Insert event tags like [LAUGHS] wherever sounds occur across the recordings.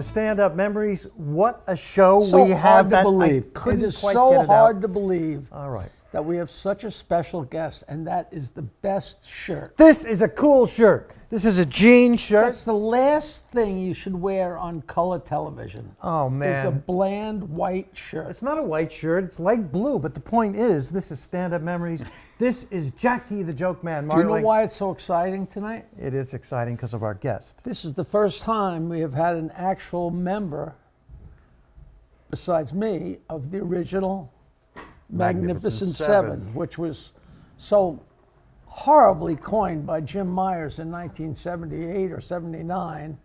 To Stand Up Memories. What a show so we have! hard to believe. couldn't it is quite so hard out. to believe All right. That we have such a special guest, and that is the best shirt. This is a cool shirt. This is a jean shirt. That's the last thing you should wear on color television. oh man, It's a bland white shirt. It's not a white shirt. It's light blue. But the point is, this is Stand Up Memories. [LAUGHS] This is Jackie the Joke Man. Do you know why it's so exciting tonight? It is exciting because of our guest. This is the first time we have had an actual member, besides me, of the original Magnificent, Magnificent Seven, Seven. which was so horribly coined by Jim Myers in 1978 or 79.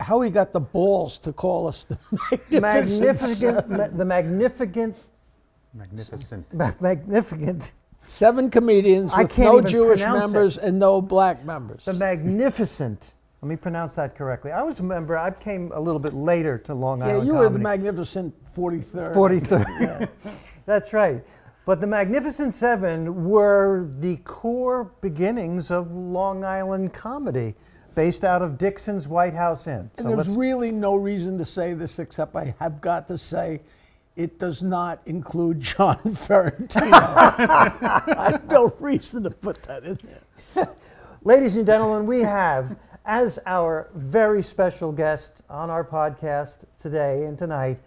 How he got the balls to call us the [LAUGHS] Magnificent, Magnificent, Seven. ma- the magnificent, Magnificent. ma- magnificent, Seven comedians I with can't no even Jewish pronounce it. members and no black members. the magnificent. Let me pronounce that correctly. I was a member. I came a little bit later to Long yeah, Island Yeah, you were the Magnificent 43rd. 43rd. [LAUGHS] [LAUGHS] That's right. But the Magnificent Seven were the core beginnings of Long Island comedy, based out of Dixon's White House Inn. And there's really no reason to say this except I have got to say it does not include [LAUGHS] John Ferrantino. I have no reason to put that in there. Ladies and gentlemen, we have as our very special guest on our podcast today and tonight,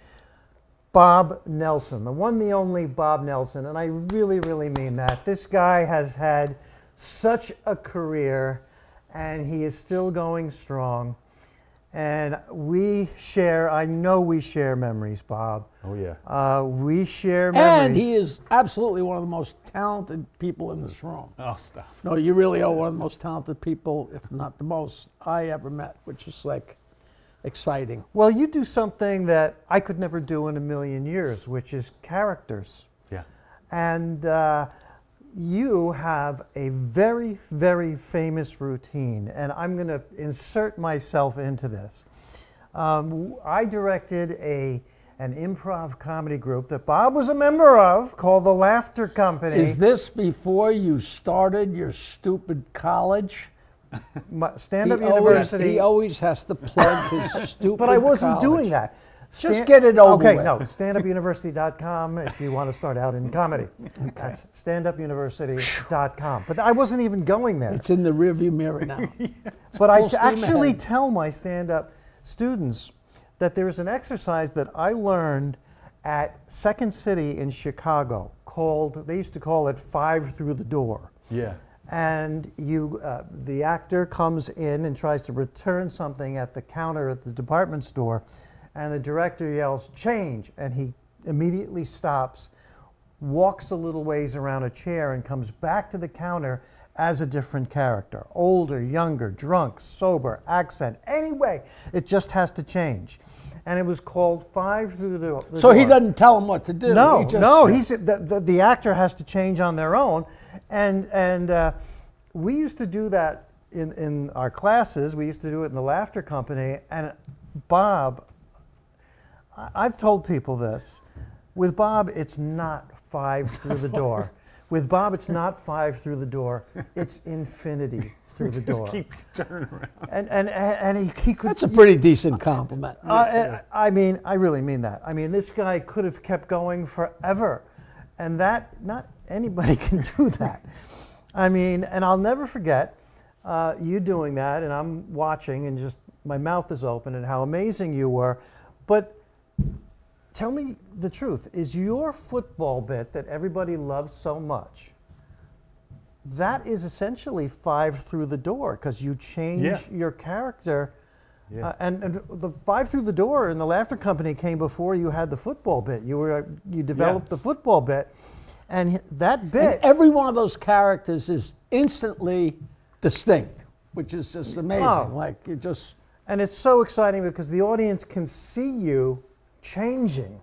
Bob Nelson, the one, the only Bob Nelson. And I really, really mean that. This guy has had such a career and he is still going strong. And we share, I know we share memories, Bob. Oh yeah. Uh, we share memories. And he is absolutely one of the most talented people in this room. Oh stop. No, you really are one of the most talented people, if not the most, I ever met, which is like exciting. Well, you do something that I could never do in a million years, which is characters. Yeah. And uh, you have a very, very famous routine, and I'm going to insert myself into this. Um, I directed a an improv comedy group that Bob was a member of called the Laughter Company. Is this before you started your stupid college? Stand Up he Always, University. he always has to plug his stupid [LAUGHS] but I wasn't college. doing that. Just get it over Okay, with. no, standupuniversity.com if you want to start out in comedy. [LAUGHS] That's standupuniversity.com. But I wasn't even going there. It's in the rearview mirror now. [LAUGHS] But I actually ahead. tell my stand up students that there's an exercise that I learned at Second City in Chicago called, they used to call it Five Through the Door. Yeah. And you, uh, the actor comes in and tries to return something at the counter at the department store, and the director yells, change, and he immediately stops, walks a little ways around a chair, and comes back to the counter as a different character older, younger, drunk, sober, accent. Anyway, it just has to change. And it was called Five Through the Door. the so he doesn't tell him what to do. No, he just, no, he's the, the, the actor has to change on their own, and and uh, we used to do that in in our classes. We used to do it in the Laughter Company, and Bob, I've told people this. With Bob, it's not five through the [LAUGHS] door. With Bob, it's not five through the door. It's infinity through the [LAUGHS] door. Just Keep turning around. And and and he, he could That's a pretty decent compliment. uh, I I mean, I really mean that. I mean, this guy could have kept going forever, and that not anybody [LAUGHS] can do that. I mean, and I'll never forget uh, you doing that, and I'm watching, and just my mouth is open, and how amazing you were. But tell me the truth: is your football bit that everybody loves so much? That is essentially five through the door because you change Yeah. your character. Yeah. Uh, and, and the five through the door and the laughter company came before you had the football bit. You were uh, you developed the football bit, and that And bit. every one of those characters is instantly distinct, which is just amazing. Oh. Like it just And it's so exciting because the audience can see you changing.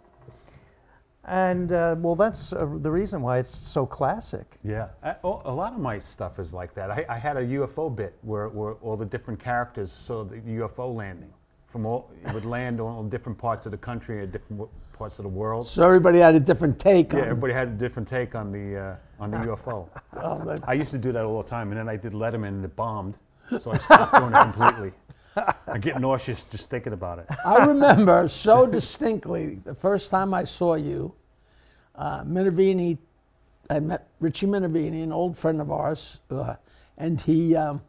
And uh, well, that's uh, the reason why it's so classic. Yeah. I, a lot of my stuff is like that. I, I had a UFO bit where, where all the different characters saw the UFO landing. From all, it would land on different parts of the country and different parts of the world. so everybody had a different take Yeah, on everybody had a different take on the uh, on the UFO. [LAUGHS] Oh, I used to do that all the time, and then I did Letterman, and it bombed, so I stopped doing it completely. I get nauseous just thinking about it. I remember so distinctly the first time I saw you, uh, Minervini, I met Richie Minervini, an old friend of ours, uh, and he um,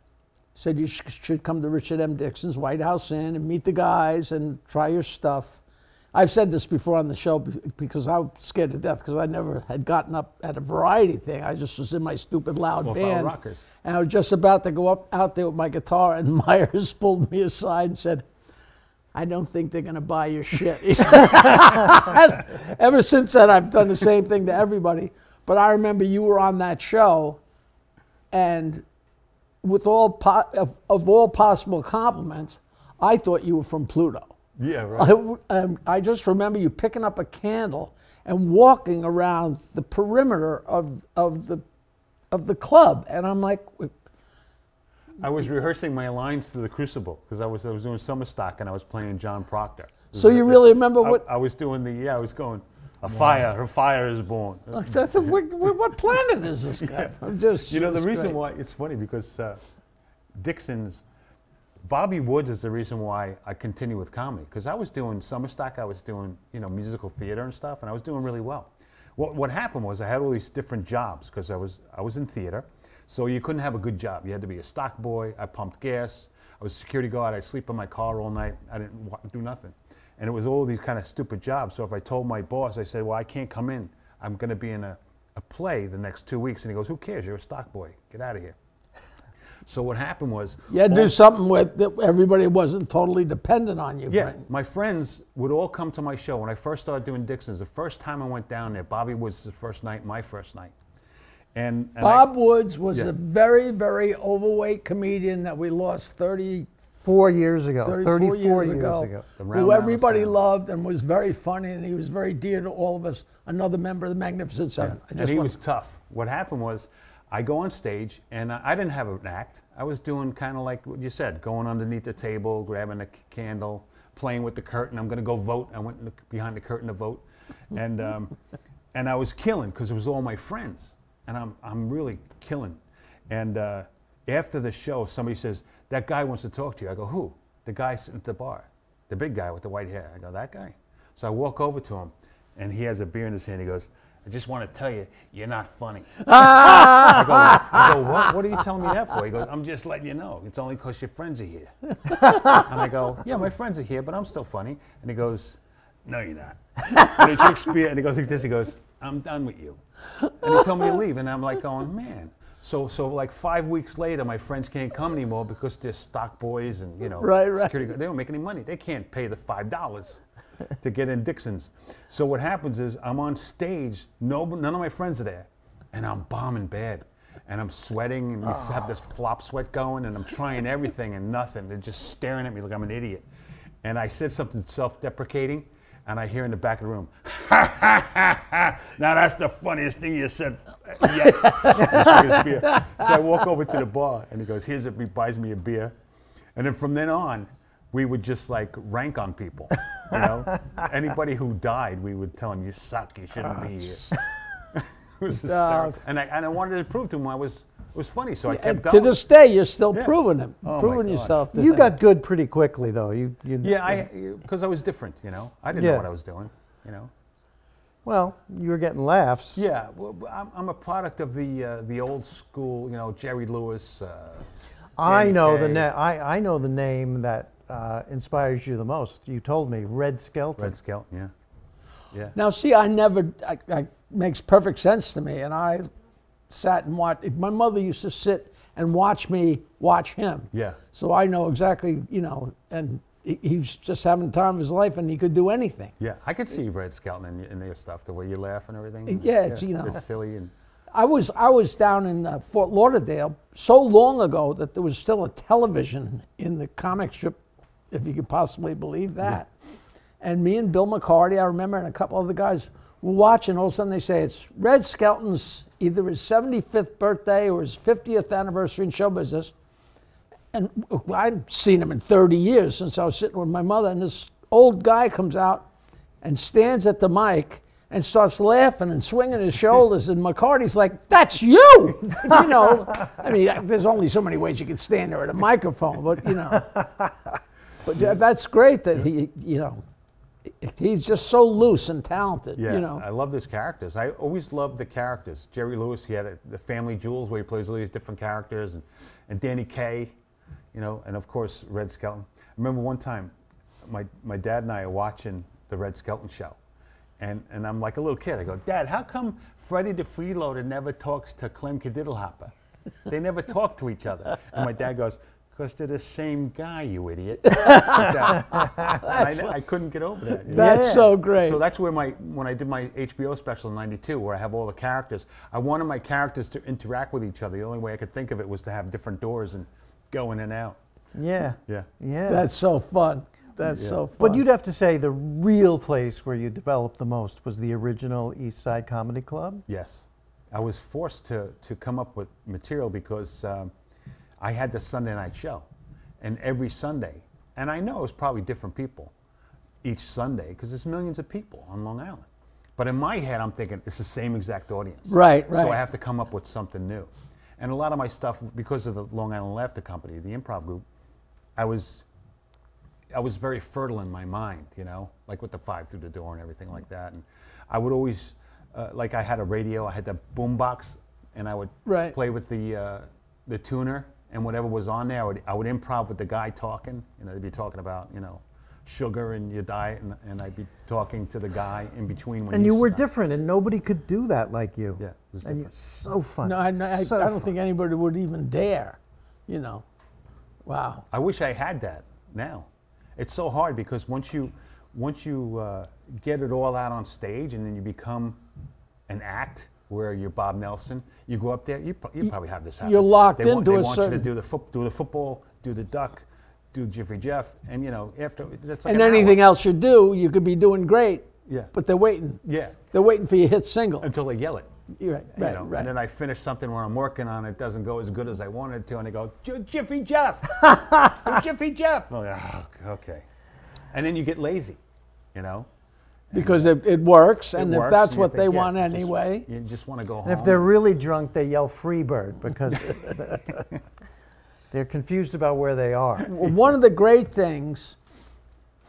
said you sh- should come to Richard M. Dixon's White House Inn and meet the guys and try your stuff. I've said this before on the show because I was scared to death because I never had gotten up at a variety thing. I just was in my stupid loud Well, band. rockers. And I was just about to go up out there with my guitar, and [LAUGHS] Myers pulled me aside and said, I don't think they're going to buy your shit. [LAUGHS] Ever since then, I've done the same thing to everybody. But I remember you were on that show, and with all po- of, of all possible compliments, I thought you were from Pluto. Yeah, I, right. w- um, I just remember you picking up a candle and walking around the perimeter of, of the of the club, and I'm like, I was rehearsing my lines to the Crucible because I was I was doing summer stock and I was playing John Proctor. So you really remember I, what- I was doing? The yeah, I was going. A fire, a fire is born. I said, "Wh- wh- what planet is this guy? [LAUGHS] I'm just, You know, the reason great. why it's funny because uh, Dixon's, Bobby Woods is the reason why I continue with comedy because I was doing summer stock, I was doing you know musical theater and stuff, and I was doing really well. What what happened was I had all these different jobs because I was I was in theater, so you couldn't have a good job. You had to be a stock boy. I pumped gas. I was a security guard. I'd sleep in my car all night. I didn't wa- do nothing, and it was all these kind of stupid jobs. So if I told my boss, I said, "Well, I can't come in. I'm going to be in a a play the next two weeks," and he goes, "Who cares? You're a stock boy. Get out of here." So what happened was, You had to all- do something with that everybody wasn't totally dependent on you. yeah, for- my friends would all come to my show when I first started doing Dixon's. The first time I went down there, Bobby Woods' was the first night, my first night, and, and I- Bob Woods was Yeah. a very, very overweight comedian that we lost thirty four years ago, 34 34 years, ago, The who round mound of everybody sound. loved and was very funny, and he was very dear to all of us. Another member of the Magnificent Seven. I and he want- was tough. What happened was, I go on stage and I, I didn't have an act. I was doing kind of like what you said, going underneath the table, grabbing a candle, playing with the curtain. I'm going to go vote. I went the, behind the curtain to vote, and um, [LAUGHS] and I was killing because it was all my friends, and I'm I'm really killing. And uh, after the show, somebody says that guy wants to talk to you. I go, who? The guy sitting at the bar, the big guy with the white hair. I go, that guy. So I walk over to him, and he has a beer in his hand. He goes, I just want to tell you, you're not funny. [LAUGHS] Ah! I, go, I go, what? What are you telling me that for? He goes, I'm just letting you know. It's only because your friends are here. and I go, yeah, my friends are here, but I'm still funny. And he goes, no, you're not. And he drinks beer, and he goes like this. He goes, I'm done with you. And he told me to leave, and I'm like going, man. So, so like five weeks later, my friends can't come anymore because they're stock boys and you know, Right, right. security. They don't make any money. They can't pay the five dollars to get in Dixon's. So what happens is I'm on stage. No, none of my friends are there, and I'm bombing bad, and I'm sweating, and we have this flop sweat going, and I'm trying everything and nothing. They're just staring at me like I'm an idiot. And I said something self-deprecating, and I hear in the back of the room, "Ha ha ha ha! Now that's the funniest thing you said yet." [LAUGHS] So I walk over to the bar, and he goes, "Here's a," he buys me a beer, and then from then on, we would just like rank on people. You know, anybody who died, we would tell him, "You suck. You shouldn't be here." [LAUGHS] it was hysterical. and I and I wanted to prove to him I was it was funny, so I kept And to this day, you're still Yeah. proving it, Oh, proving yourself. to You them. got good pretty quickly, though. You, you yeah, I because I was different. You know, I didn't know what I was doing. You know. Well, you were getting laughs. Yeah, well, I'm, I'm a product of the uh, the old school. You know, Jerry Lewis. Uh, I Danny know the na- I, I know the name that uh, inspires you the most. You told me Red Skelton. Red Skelton. Yeah. Yeah. Now, see, I never, I, I, makes perfect sense to me. And I sat and watched, my mother used to sit and watch me watch him. Yeah. So I know exactly, you know, and he, he was just having the time of his life and he could do anything. Yeah, I could see Red Skelton in, in your stuff, the way you laugh and everything. Yeah, it's, you know. it's silly and I was, I was down in uh, Fort Lauderdale so long ago that there was still a television in the comic strip, if you could possibly believe that. And me and Bill McCarty, I remember, and a couple other guys were watching. All of a sudden, they say it's Red Skelton's either his 75th birthday or his 50th anniversary in show business. And I'd seen him in 30 years since I was sitting with my mother. And this old guy comes out and stands at the mic and starts laughing and swinging his [LAUGHS] shoulders. And McCarty's like, That's you! [LAUGHS] you know, I mean, there's only so many ways you can stand there at a microphone, but you know. [LAUGHS] But tha- that's great that he, you know, he's just so loose and talented. Yeah, you know. I love those characters. I always loved the characters. Jerry Lewis, he had a, the Family Jewels where he plays all these different characters, and, and Danny Kaye, you know, and of course Red Skelton. I remember one time, my, my dad and I are watching the Red Skelton show, and, and I'm like a little kid. I go, Dad, how come Freddie the Freeloader never talks to Clem Kadiddlehopper? They never talk to each other. And my dad goes, because they're the same guy, you idiot. [LAUGHS] I, I couldn't get over that. you know? That's Yeah. so great. So that's where my when I did my HBO special in '92, where I have all the characters. I wanted my characters to interact with each other. The only way I could think of it was to have different doors and go in and out. Yeah. Yeah. Yeah. That's so fun. That's Yeah. so fun. but you'd have to say the real place where you developed the most was the original East Side Comedy Club. Yes, I was forced to to come up with material because um, I had the Sunday night show, and every Sunday, and I know it was probably different people each Sunday because there's millions of people on Long Island. But in my head, I'm thinking it's the same exact audience. Right, right. So I have to come up with something new. And a lot of my stuff, because of the Long Island Laughter Company, the improv group, I was I was very fertile in my mind, you know, like with the five through the door and everything like that. And I would always, uh, like, I had a radio, I had the boombox, and I would Right. play with the uh, the tuner and whatever was on there. I would, I would improv with the guy talking. You know, they'd be talking about, you know, sugar and your diet, and, and I'd be talking to the guy in between. When And you were not- different, and nobody could do that like you. Yeah, it was And you're different. so funny. no, I, I, so I don't funny. think anybody would even dare. You know. Wow. I wish I had that now. It's so hard because once you once you uh, get it all out on stage and then you become an act where you're Bob Nelson, you go up there. You, pro- you probably have this happen. you're locked they want, into they a want certain- you to do the foot, do the football, do the duck, do Jiffy Jeff, and you know after that's like and an hour. anything else you do, you could be doing great. Yeah. But they're waiting. Yeah, They're waiting for you to hit single. until they yell it. You're right. you Right. know, right. And then I finish something where I'm working on it doesn't go as good as I wanted to, and they go, "J- Jiffy Jeff, [LAUGHS] Jiffy Jeff. [LAUGHS] Like, "Oh, okay. And then you get lazy, you know. Because it, it works, It and if works, that's and you what they think, yeah, want just- anyway. you just want to go home. And if they're really drunk, they yell "Freebird" because [LAUGHS] they're confused about where they are. Well, one of the great things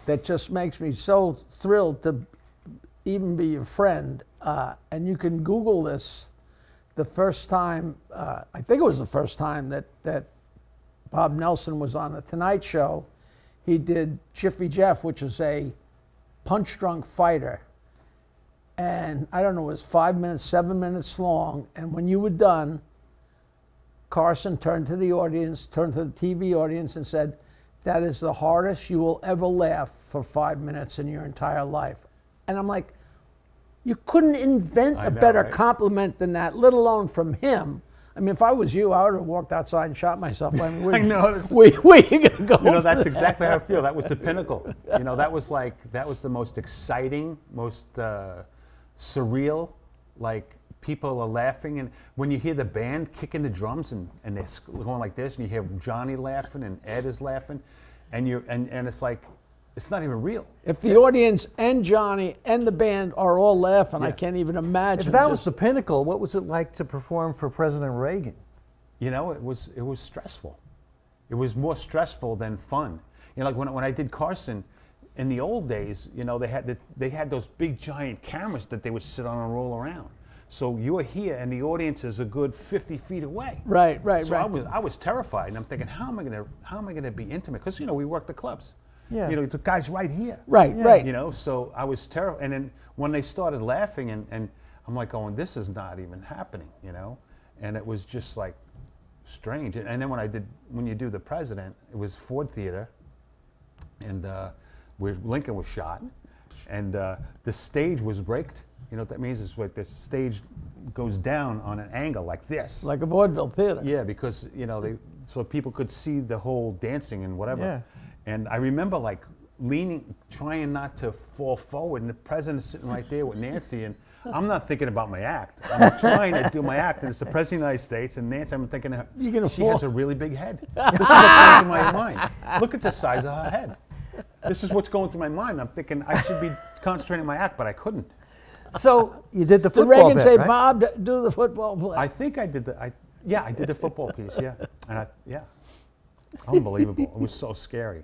that just makes me so thrilled to even be your friend, uh, and you can Google this. The first time, uh, I think it was the first time that that Bob Nelson was on the Tonight Show, he did Jiffy Jeff, which is a punch drunk fighter. And I don't know, it was five minutes, seven minutes long. And when you were done, Carson turned to the audience, turned to the TV audience, and said, That is the hardest you will ever laugh for five minutes in your entire life. And I'm like, You couldn't invent I a know, better right? compliment than that, let alone from him. I mean, if I was you, I would have walked outside and shot myself. I, mean, [LAUGHS] where, I know, Where, [LAUGHS] where you going to go? you know, that's that? exactly how I feel. That was the pinnacle. [LAUGHS] You know, that was like that was the most exciting, most uh, surreal. Like people are laughing, and when you hear the band kicking the drums and and they're going like this, and you hear Johnny laughing and Ed is laughing, and you and and it's like it's not even real. If the audience and Johnny and the band are all laughing, I can't even imagine. If that was the pinnacle, what was it like to perform for President Reagan? you know, it was it was stressful. It was more stressful than fun. You know, like when, when I did Carson, in the old days, you know, they had the, they had those big giant cameras that they would sit on and roll around. So you're here, and the audience is a good 50 feet away. Right, right, right. so I was I was terrified, and I'm thinking, how am I gonna how am I gonna be intimate? Because you know we work the clubs. Yeah. You know the guy's right here. Right, Yeah. right. You know, so I was terrified. And then when they started laughing, and, and I'm like, going, this is not even happening, you know? And it was just like strange. And then when I did, when you do the president, it was Ford Theater, and uh, where Lincoln was shot, and uh, the stage was braked. You know what that means? Is like the stage goes down on an angle like this. like a vaudeville theater. Yeah, because you know they so people could see the whole dancing and whatever. Yeah. And I remember like leaning, trying not to fall forward, and the president's sitting right there with Nancy, and I'm not thinking about my act. I'm trying to do my act, and it's the president of the United States, and Nancy, I'm thinking You're gonna she has a really big head. This is what's going through my mind. Look at the size of her head. This is what's going through my mind. I'm thinking I should be concentrating on my act, but I couldn't. So you did the football. Did football Reagan bit, say, right? Bob, do the football play? I think I did the. I, yeah, I did the football piece. Yeah, and I, yeah, unbelievable. It was so scary.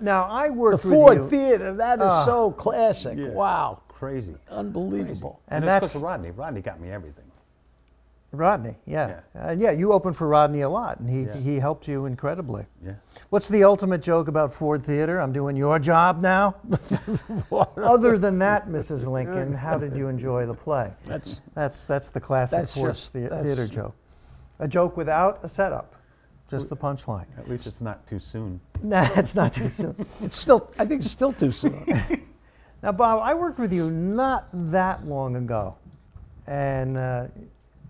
Now I The worked with Ford you, Theater, that is Ah. so classic. Yeah. Wow. Crazy. Unbelievable. And, and that's because of Rodney. Rodney got me everything. Rodney. Yeah, yeah. Uh, yeah. You opened for Rodney a lot, and he Yeah. he helped you incredibly. Yeah. What's the ultimate joke about Ford Theater? I'm doing your job now. [LAUGHS] Other than that, Mrs. Lincoln, how did you enjoy the play? That's That's that's the classic That's Ford just- thea- theater joke. A joke without a setup, just the punchline. At least it's not too soon. [LAUGHS] Nah, it's not too soon. it's still I think it's still too soon. [LAUGHS] Now, Bob, I worked with you not that long ago, and uh,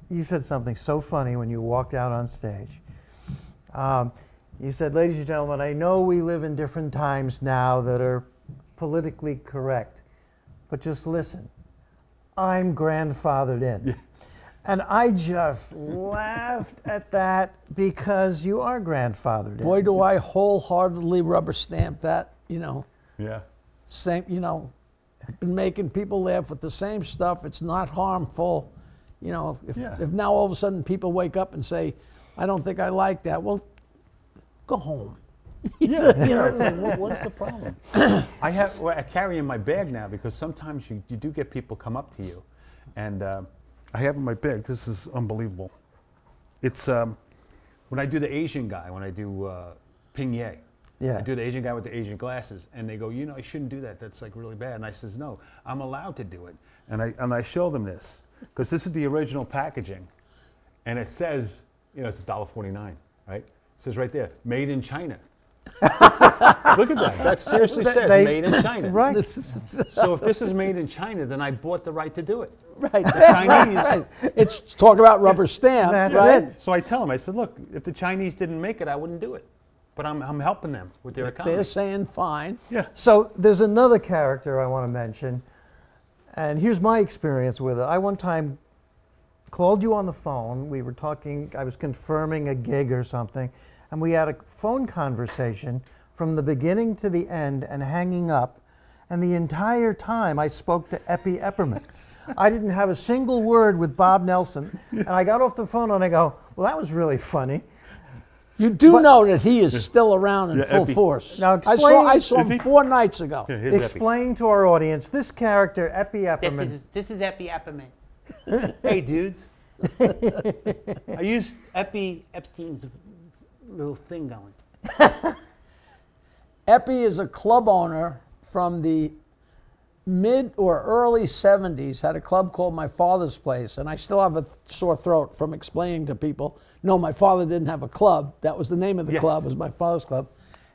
you said something so funny when you walked out on stage. Um, you said, "Ladies and gentlemen, I know we live in different times now that are politically correct, but just listen. I'm grandfathered in." And I just laughed at that because you are grandfathered in. Boy, do I wholeheartedly rubber stamp that, you know. Yeah. Same, you know, been making people laugh with the same stuff. It's not harmful. You know, if, Yeah. if now all of a sudden people wake up and say, I don't think I like that, well, go home. [LAUGHS] Yeah. you know, like, what, what's the problem? [COUGHS] I have well, I carry in my bag now because sometimes you, you do get people come up to you, and uh, I have in my bag. This is unbelievable. It's um, when I do the Asian guy when I do uh, Ping Ye. Yeah. I do the Asian guy with the Asian glasses, and they go, you know, I shouldn't do that. That's like really bad. And I says, no, I'm allowed to do it. And I and I show them this because this is the original packaging, and it says, you know, it's $1.49, right? It says right there, made in China. [LAUGHS] Look at that. That seriously says They- made in China. Right. [LAUGHS] So if this is made in China, then I bought the right to do it. Right. Chinese. [LAUGHS] Right. it's talk about rubber stamp. That's right? it. So I tell them, I said, look, if the Chinese didn't make it, I wouldn't do it. But I'm, I'm helping them with their economy. They're saying fine. yeah. So there's another character I want to mention, and here's my experience with it. I one time called you on the phone. We were talking. I was confirming a gig or something, and we had a phone conversation from the beginning to the end and hanging up. And the entire time I spoke to Eppy Epperman. I didn't have a single word with Bob Nelson. And I got off the phone and I go, Well, that was really funny. You do know that he is still around in Yeah, full Eppy. force. Now I saw, I saw him he? four nights ago. Here, here's Eppy. Explain to our audience this character, Eppy This Epperman. is, this is Eppy Epperman. hey, dudes. [LAUGHS] I used Eppy Epstein's little thing going. [LAUGHS] Eppy is a club owner from the mid or early 70s, had a club called My Father's Place. And I still have a sore throat from explaining to people no, my father didn't have a club. That was the name of the Yes. club, was My Father's Club.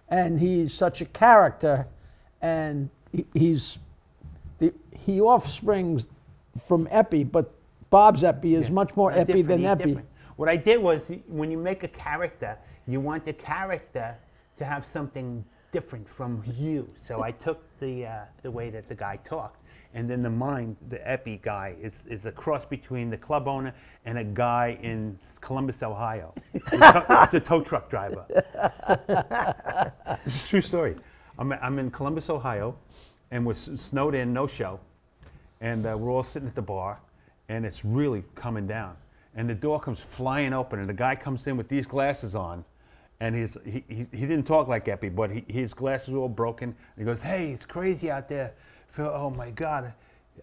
And he's such a character, and he, he's the, he offsprings from Eppy, but Bob's Eppy is much more Eppy than Eppy. What I did was, when you make a character, you want the character to have something different from you. So I took the uh, the way that the guy talked, and then the mind, the Eppy guy, is, is a cross between the club owner and a guy in Columbus, Ohio. It's a tow- truck driver. It's a true story. I'm, I'm in Columbus, Ohio, and we're s- snowed in, no show, and uh, we're all sitting at the bar, and it's really coming down. And the door comes flying open, and the guy comes in with these glasses on, and he's, he, he, he didn't talk like Eppy, but he, his glasses were all broken. And he goes, "Hey, it's crazy out there. Phil, oh my God,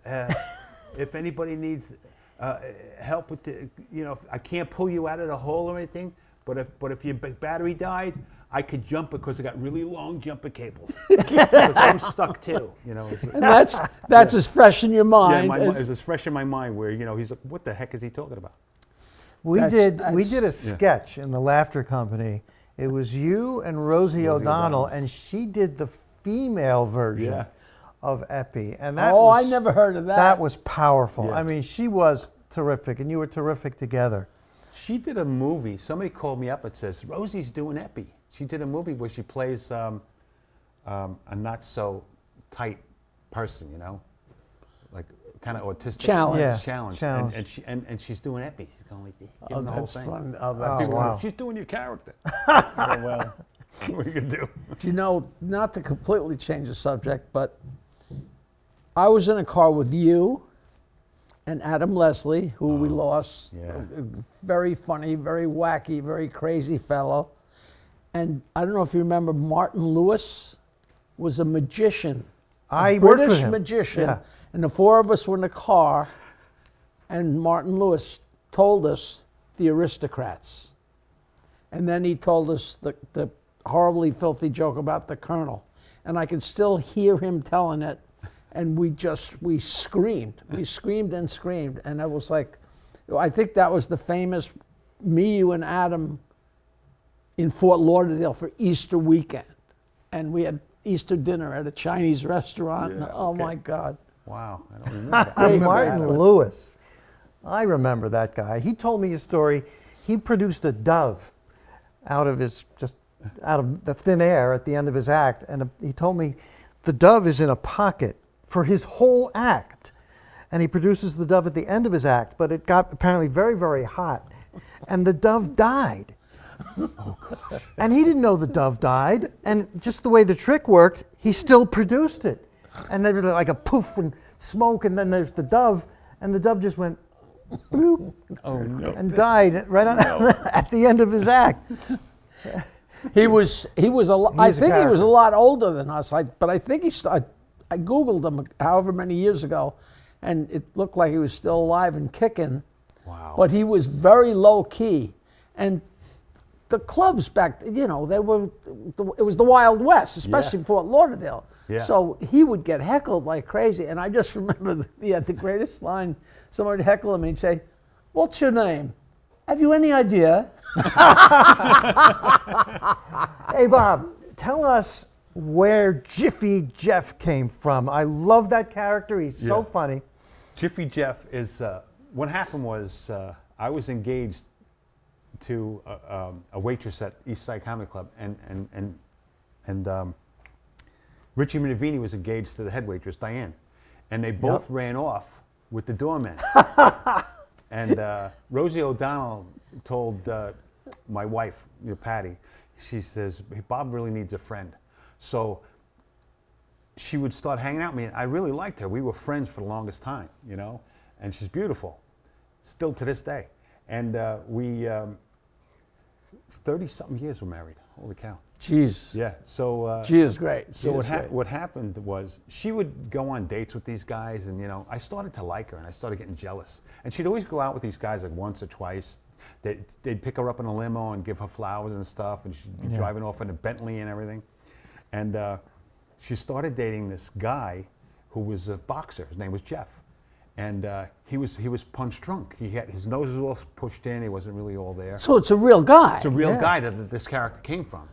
uh, [LAUGHS] if anybody needs uh, help with the, you know, I can't pull you out of the hole or anything, but if but if your battery died, I could jump because I got really long jumper cables. [LAUGHS] I'm stuck too, you know. And that's, [LAUGHS] that's as fresh in your yeah, mind. my, as- it's as fresh in my mind where you know he's like, what the heck is he talking about? We That's- did we did a that's- Yeah. sketch in the Laughter Company. It was you and Rosie, Rosie O'Donnell, O'Donnell. and she did the female version Yeah. of Eppy, and that oh, was, I never heard of that. that was powerful. Yeah. I mean, she was terrific, and you were terrific together. She did a movie. Somebody called me up and says Rosie's doing Eppy. She did a movie where she plays um, um, a not so tight person, you know, like kind of autistic. Challenge. Yeah, challenge. challenge. And, and, she, and, and she's doing Eppy. She's going like this, oh, doing the whole that's thing. fun. Oh, Oh, that's People go, wow. She's doing your character. I [LAUGHS] go, oh, well, [LAUGHS] what are you gonna do? Do you know, not to completely change the subject, but I was in a car with you and Adam Leslie, who we oh, lost. yeah. A- a Very funny, very wacky, very crazy fellow. And I don't know if you remember Martin Lewis. was a magician. a I worked with British magician. Yeah. And the four of us were in the car, and Martin Lewis told us the aristocrats. And then he told us the, the horribly filthy joke about the colonel. And I can still hear him telling it. And we just, we screamed. We [LAUGHS] screamed and screamed. And I was like, I think that was the famous me, you, and Adam in Fort Lauderdale for Easter weekend. And we had Easter dinner at a Chinese restaurant. Yeah, oh okay. my God. Wow, I don't [LAUGHS] remember. that. I Great remember Martin Adam. Lewis. I remember that guy. He told me a story. He produced a dove out of his just out of the thin air at the end of his act, and uh, he told me the dove is in a pocket for his whole act, and he produces the dove at the end of his act. But it got apparently very very hot, and the dove died. oh, gosh. And he didn't know the dove died, and just the way the trick worked, he still produced it. And there was like a poof and smoke, and then there's the dove, and the dove just went bloop, Oh no. and died right on [LAUGHS] at the end of his act. He was he was a lo- I He's a think he was a lot older than us. I, but I think he's I, I googled him however many years ago, and it looked like he was still alive and kicking. Wow. But he was very low key, and the clubs back you know they were it was the Wild West, especially Yeah. Fort Lauderdale. Yeah. So he would get heckled like crazy, and I just [LAUGHS] remember the, he had the greatest line. Someone would heckle him, and he'd say, "What's your name? Have you any idea?" [LAUGHS] Hey, Bob, tell us where Jiffy Jeff came from. I love that character. He's so Yeah. funny. Jiffy Jeff is. Uh, what happened was uh, I was engaged to a, um, a waitress at East Side Comedy Club, and and and and um, Richie Minervini was engaged to the head waitress Diane, and they both ran off with the doorman. [LAUGHS] and uh, Rosie O'Donnell told uh, my wife, you know, Patty, she says Bob really needs a friend, so she would start hanging out with me. And I really liked her. We were friends for the longest time, you know, and she's beautiful, still to this day. And uh, we, um, 30 something years we're married. Holy cow. Jeez. Yeah. So, uh, She is great. So what, great. what happened was she would go on dates with these guys, and you know, I started to like her, and I started getting jealous. And she'd always go out with these guys like once or twice. They, they'd pick her up in a limo and give her flowers and stuff, and she'd be driving off in a Bentley and everything. And uh, she started dating this guy who was a boxer. His name was Jeff, and uh, he was he was punch drunk. He had his nose was all pushed in. He wasn't really all there. So it's a real guy. It's a real Yeah. guy that this character came from.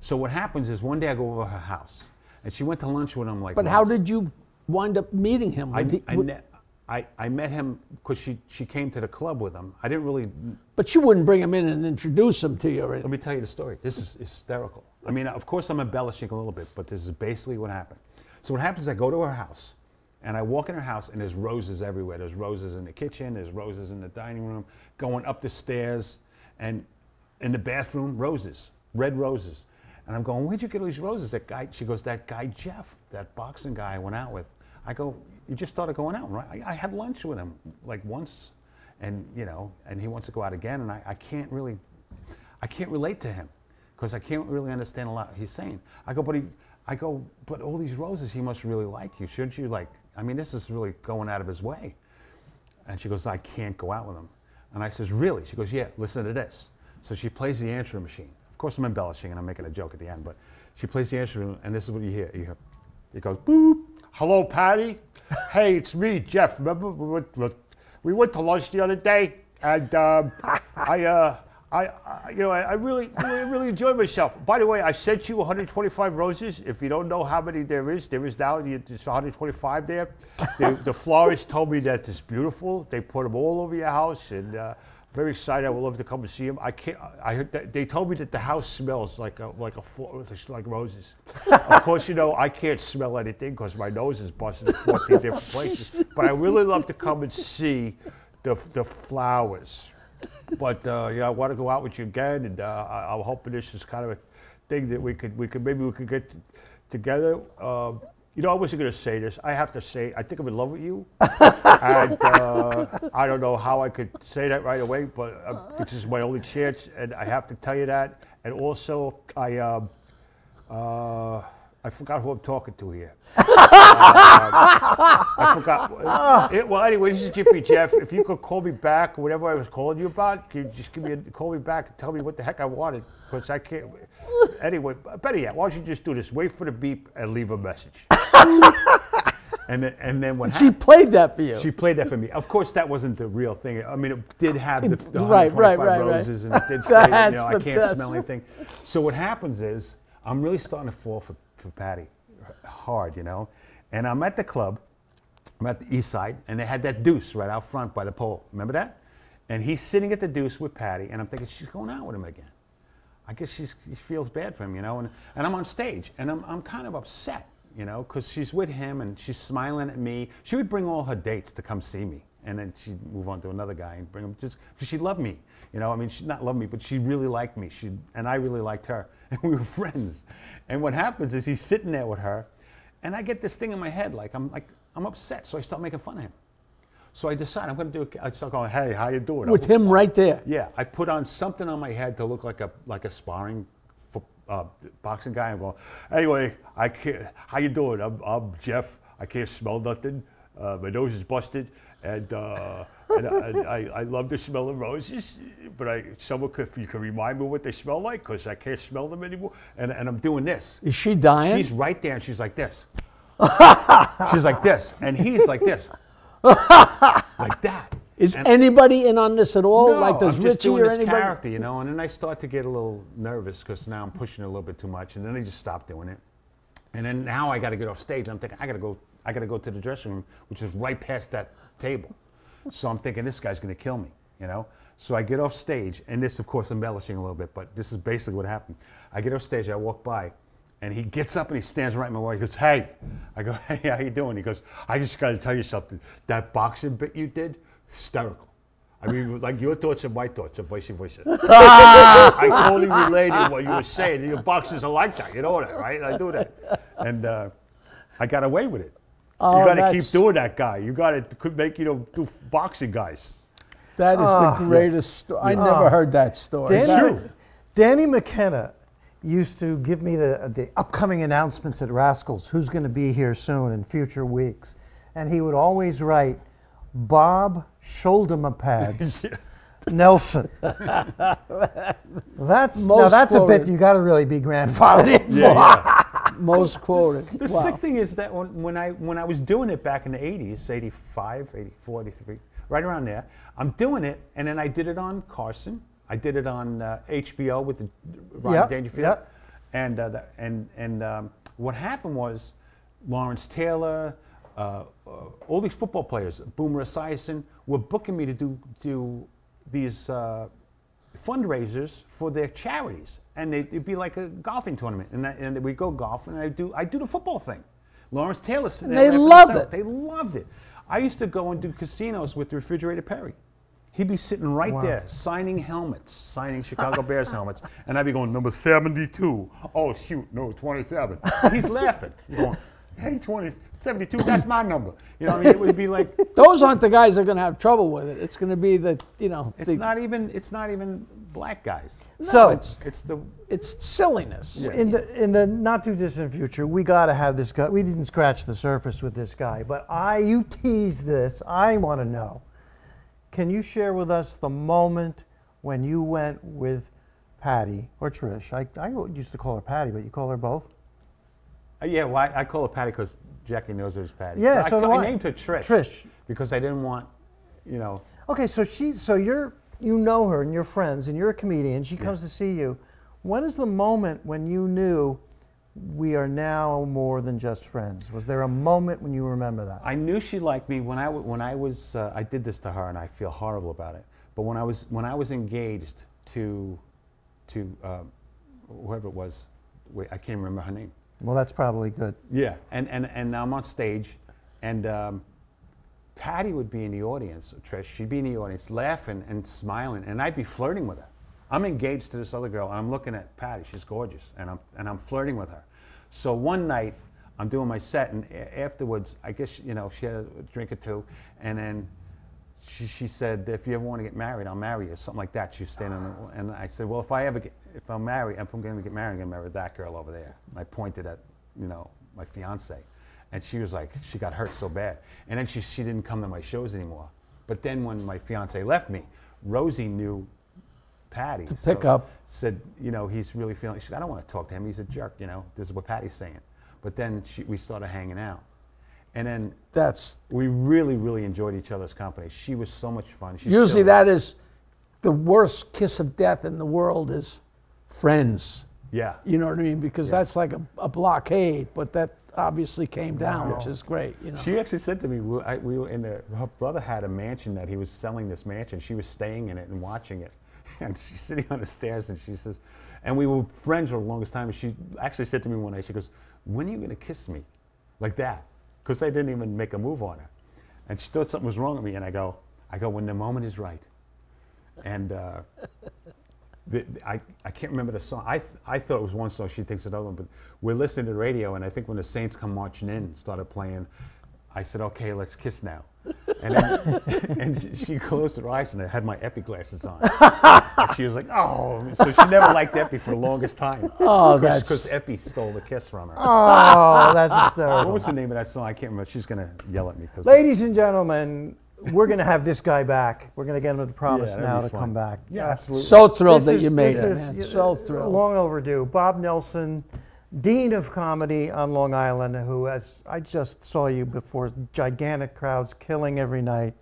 So what happens is one day I go over her house, and she went to lunch with him like. but how once. did you wind up meeting him? I? He- I, ne- I, I met him because she she came to the club with him. I didn't really. but you wouldn't bring him in and introduce him to you. Or Let me tell you the story. This is hysterical. I mean, of course I'm embellishing a little bit, but this is basically what happened. So what happens? is I go to her house, and I walk in her house, and there's roses everywhere. There's roses in the kitchen. There's roses in the dining room. Going up the stairs, and in the bathroom, roses, red roses. And I'm going, where'd you get all these roses? That guy. She goes, that guy Jeff, that boxing guy I went out with. I go, you just started going out, right? I, I had lunch with him like once, and you know, and he wants to go out again, and I, I can't really, I can't relate to him because I can't really understand a lot he's saying. I go, but he, I go, but all these roses, he must really like you. Shouldn't you like? I mean, this is really going out of his way. And she goes, I can't go out with him. And I says, really? She goes, yeah. Listen to this. So she plays the answering machine. Of course, I'm embellishing and I'm making a joke at the end, but she plays the answering, machine, and this is what you hear. You hear, it goes, boop. Hello, Patty. hey, it's me, Jeff. Remember we went, to lunch the other day, and um, I, uh, I, I, you know, I, I really, really, really enjoyed myself. By the way, I sent you 125 roses. If you don't know how many there is, there is now. you- There's 125 there. The, the florist told me that it's beautiful. They put them all over your house, and uh, very excited. I would love to come and see them. I can't. I heard that they told me that the house smells like a like a floor, like roses. of course, you know I can't smell anything because my nose is busted in 14 different [LAUGHS] places. But I really love to come and see the the flowers. But uh, yeah, I want to go out with you again, and uh, I, I'm hoping this is kind of a thing that we could we could maybe we could get t- together. Um, you know, I wasn't going to say this. I have to say, I think I'm in love with you, [LAUGHS] and uh, I don't know how I could say that right away, but uh, this is my only chance, and I have to tell you that. And also, I um, uh, I forgot who I'm talking to here. Uh, [LAUGHS] I forgot. Uh, it- well, anyway, this is Jiffy Jeff. If you could call me back, whatever I was calling you about, could you just give me a, call me back and tell me what the heck I wanted, because I can't. Anyway, better yet, why don't you just do this? Wait for the beep and leave a message. [LAUGHS] and then, and then what She happened? played that for you. She played that for me. Of course, that wasn't the real thing. I mean, it did have the, the Right, right, 125 right, right. roses, and it did say, [LAUGHS] you That's know, I can't smell anything. So what happens is, I'm really starting to fall for, for Patty hard, you know. And I'm at the club, I'm at the east side, and they had that deuce right out front by the pole. Remember that? And he's sitting at the deuce with Patty, and I'm thinking, she's going out with him again. I guess she's, she feels bad for him, you know. And, and I'm on stage, and I'm, I'm kind of upset, you know, because she's with him and she's smiling at me. She would bring all her dates to come see me, and then she'd move on to another guy and bring him just because she loved me, you know. I mean, she not loved me, but she really liked me. She and I really liked her, [LAUGHS] and we were friends. And what happens is he's sitting there with her, and I get this thing in my head, like I'm like I'm upset, so I start making fun of him. So I decide I'm going to do. A, I start going, "Hey, how you doing?" with him right there. Yeah, I put on something on my head to look like a like a sparring uh, boxing guy. I'm going. Anyway, I can't. How you doing? I'm, I'm Jeff. I can't smell nothing. Uh, my nose is busted, and, uh, and I, I, I love the smell of roses. But I, someone could you can remind me what they smell like because I can't smell them anymore. And, and I'm doing this. Is she dying? She's right there, and she's like this. she's like this, and he's like this, like that. Is And- anybody in on this at all? no, like, does I'm just Richie doing or this anybody? character, you know, and then I start to get a little nervous because now I'm pushing a little bit too much, and then I just stop doing it. And then now I got to get off stage. I'm thinking I got to go. I got to go to the dressing room, which is right past that table. So I'm thinking this guy's going to kill me, you know. So I get off stage, and this, of course, embellishing a little bit, but this is basically what happened. I get off stage, I walk by, and he gets up and he stands right in my way. He goes, "Hey," I go, [LAUGHS] "Hey, how you doing?" He goes, "I just got to tell you something. That boxing bit you did, hysterical." I mean, [LAUGHS] like your thoughts and my thoughts, and vice versa. [LAUGHS] I totally related what you were saying. Your boxers are like that, you know that, right? I do that, and uh, I got away with it. Oh, you got to that's- keep doing that, guy. You got to could make you know do boxing guys. That is Ah. the greatest story. I never heard that story. Danny, That- true. Danny McKenna used to give me the, the upcoming announcements at Rascals, who's going to be here soon in future weeks. And he would always write, Bob shoulder pads, [LAUGHS] Nelson. [LAUGHS] that's now Most that's a bit you got to really be grandfathered in for. yeah. Most quoted. The Wow. sick thing is that when, when I when I was doing it back in the 80s, 85, 84, 83, right around there, I'm doing it, and then I did it on Carson. I did it on uh, HBO with the Ron Yep, Dangerfield, yep. and uh, the, and and um, what happened was Lawrence Taylor, uh, uh, all these football players, Boomer Esiason, were booking me to do do these. Uh, fundraisers for their charities, and they, it'd be like a golfing tournament, and, that, and we go golf, and I do I do the football thing. Lawrence Taylor, sitting there They laughing love his it. They loved it. I used to go and do casinos with the refrigerator Perry. He'd be sitting right Wow. there signing helmets, signing Chicago Bears helmets, [LAUGHS] and I'd be going number seventy-two. Oh shoot, no twenty-seven. He's laughing. He's going, hey, 20, 72, that's my number. You know, what I mean, it would be like [LAUGHS] Those aren't the guys that are going to have trouble with it. It's going to be the, you know, it's the, not even it's not even black guys. So it's, It's the it's silliness. in the in the not too distant future, we got to have this guy. We didn't scratch the surface with this guy, but I you tease this. I want to know. Can you share with us the moment when you went with Patty or Trish? I, I used to call her Patty, but you call her both. Uh, yeah, well, I, I call her Patty because Jackie knows her as Patty. Yeah, But so I, do I I. named her Trish. Trish. Because I didn't want, you know, Okay, so she so you're you know her and you're friends and you're a comedian. She comes to see you. When is the moment when you knew we are now more than just friends? Was there a moment when you remember that? I knew she liked me when I, w- when I was, uh, I did this to her and I feel horrible about it. But when I was, when I was engaged to, to um, whoever it was, wait, I can't remember her name. Well, that's probably good. Yeah, and, and, and I'm on stage, and um, Patty would be in the audience, Trish, she'd be in the audience laughing and smiling, and I'd be flirting with her. I'm engaged to this other girl, and I'm looking at Patty, she's gorgeous, and I'm, and I'm flirting with her. So one night, I'm doing my set, and afterwards, I guess, you know, she had a drink or two, and then she, she said, if you ever want to get married, I'll marry you, something like that. She was standing, there, ah. and I said, well, if I ever get, if I'm married, if I'm going to get married, I'm going to marry that girl over there. And I pointed at you know, my fiance, and she was like, she got hurt so bad, and then she she didn't come to my shows anymore. But then when my fiance left me, Rosie knew Patty to pick up. Said, you know, he's really feeling. She said, I don't want to talk to him. He's a jerk. You know, this is what Patty's saying. But then she, we started hanging out, and then That's we really, really enjoyed each other's company. She was so much fun. She usually still that is the worst kiss of death in the world is friends. Yeah. You know what I mean? Because that's like a, a blockade, but that obviously came down, which is great. You know. She actually said to me, we, I, we were in the, her brother had a mansion that he was selling this mansion. She was staying in it and watching it. [LAUGHS] And she's sitting on the stairs and she says, and we were friends for the longest time. And she actually said to me one day, she goes, when are you going to kiss me? Like that. Because I didn't even make a move on her. And she thought something was wrong with me. And I go, I go, when the moment is right. And uh, [LAUGHS] the, I, I can't remember the song. I, I thought it was one song. She thinks another one. But we're listening to the radio, and I think when the Saints come marching in, started playing, I said, "Okay, let's kiss now." And, then, [LAUGHS] and she- she closed her eyes, and I had my Eppy glasses on. and she was like, "Oh!" So she never liked Eppy for the longest time. Oh, that's- because Eppy stole the kiss from her. Oh, that's [LAUGHS] a story. What was the name of that song? I can't remember. She's gonna yell at me because Ladies and gentlemen, we're going to have this guy back. We're going to get him to promise Yeah, now to fun. come back. Yeah, absolutely. so thrilled This that is- you made this it, is, man. So thrilled. Long overdue. Bob Nelson, Dean of Comedy on Long Island, who, as I just saw you before, gigantic crowds, killing every night.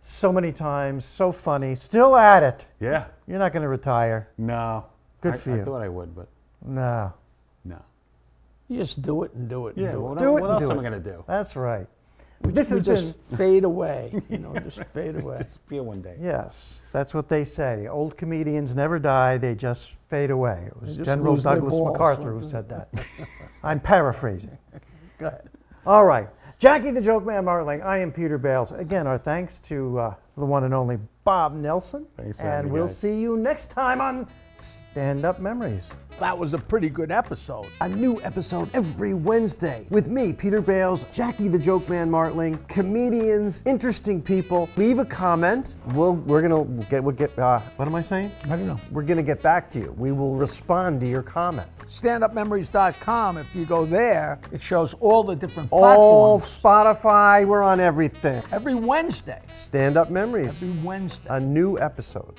So many times, so funny, still at it. yeah, You're not going to retire. no. Good I, for I thought I would, but No. no. You just do it and do it and Yeah. do What, it. Do what it and else do am it. I gonna do? That's right. This You has just been, [LAUGHS] fade away. You know, just fade away. Disappear one day. yes, that's what they say. Old comedians never die, they just fade away. It was General Douglas balls. MacArthur who said that. [LAUGHS] I'm paraphrasing. [LAUGHS] Go ahead. All right. Jackie the Joke Man Martling, I am Peter Bales. Again, our thanks to uh, the one and only Bob Nelson. Thanks for having And me, we'll guys. see you next time on Stand Up Memories. That was a pretty good episode. A new episode every Wednesday with me, Peter Bales, Jackie the Joke Man Martling, comedians, interesting people. Leave a comment. We'll, we're gonna get, we'll get, uh, what am I saying? I don't know. We're gonna get back to you. We will respond to your comment. standupmemories.com. If you go there, it shows all the different All platforms. Spotify, we're on everything. Every Wednesday. Stand Up Memories, Every Wednesday. a new episode.